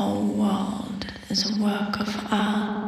whole world is a work of art.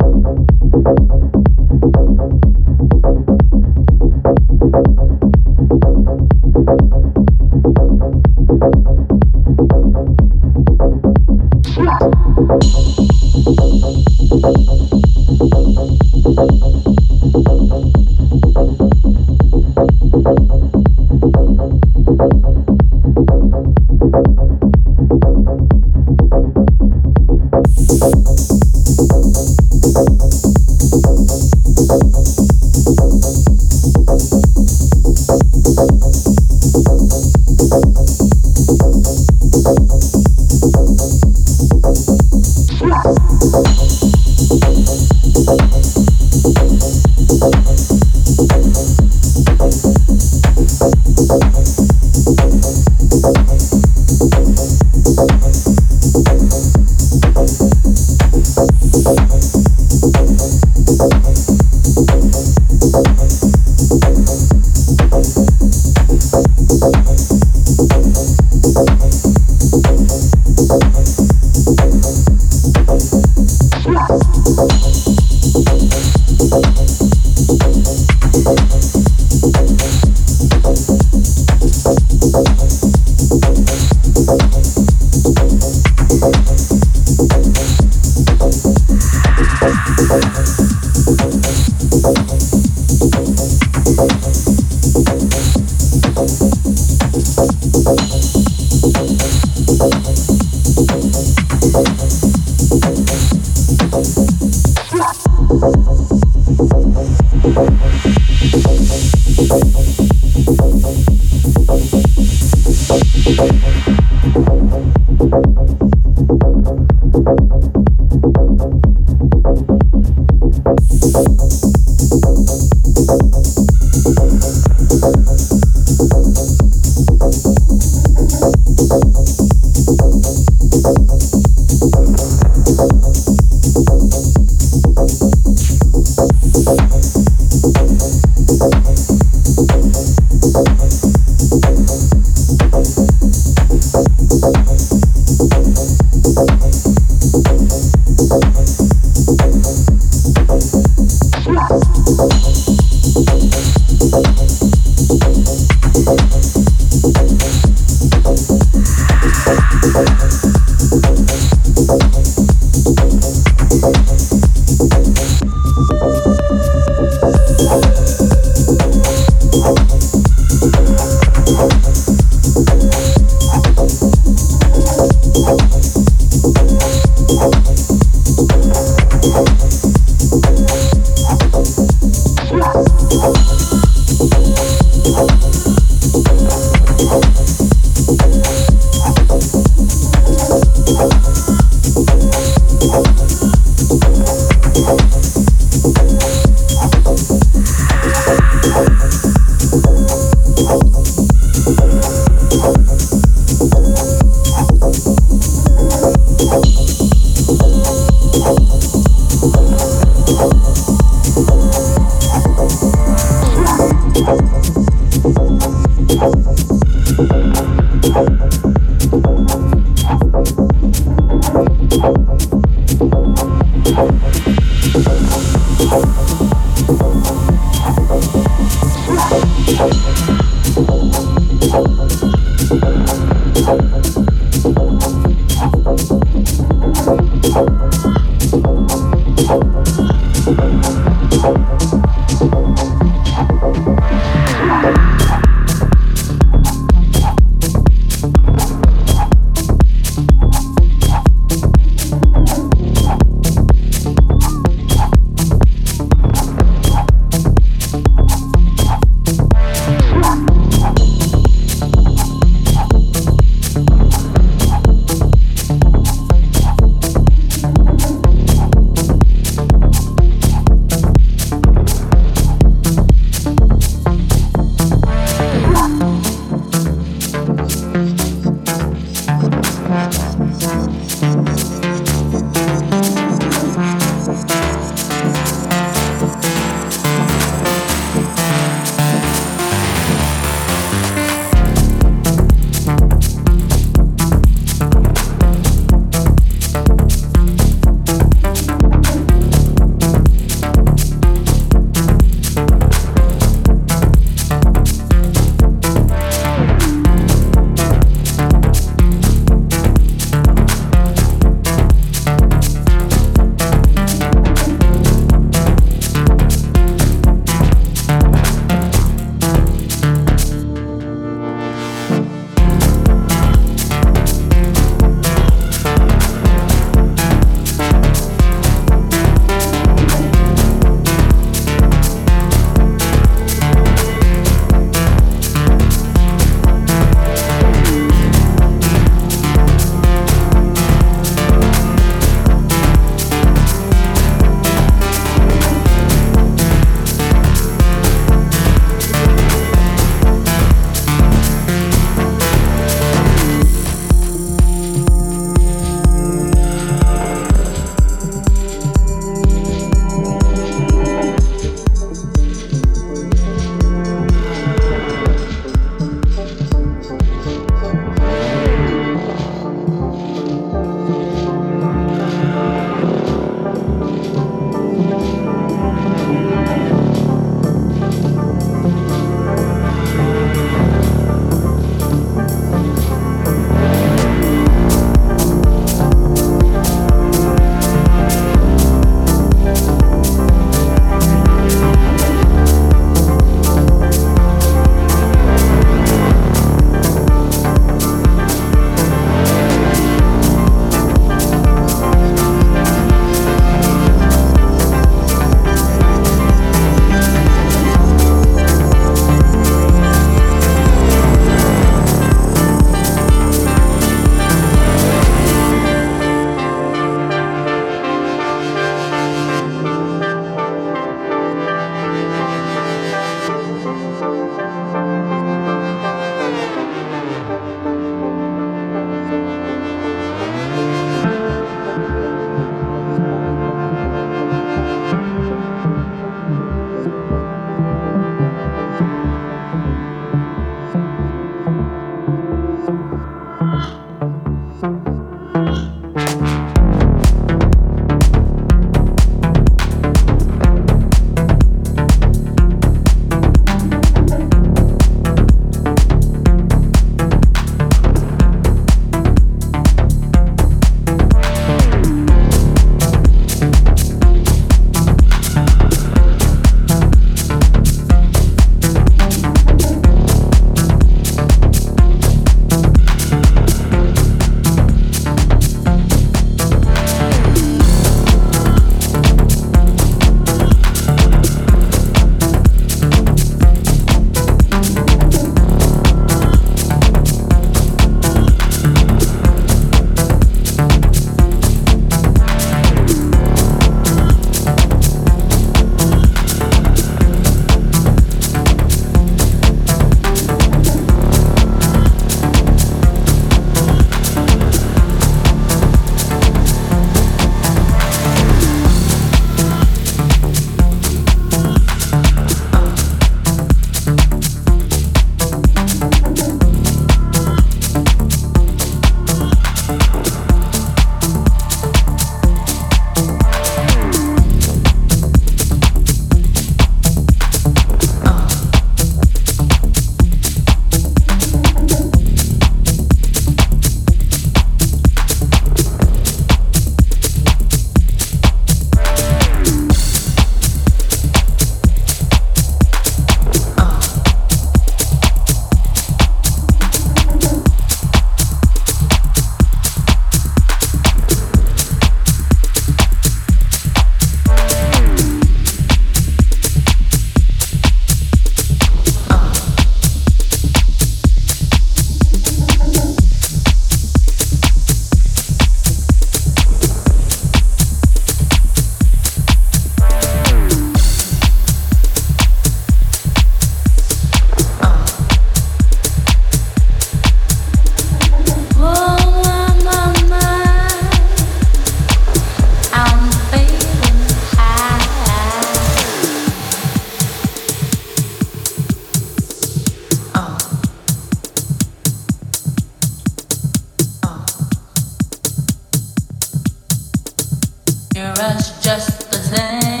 You're us just the same.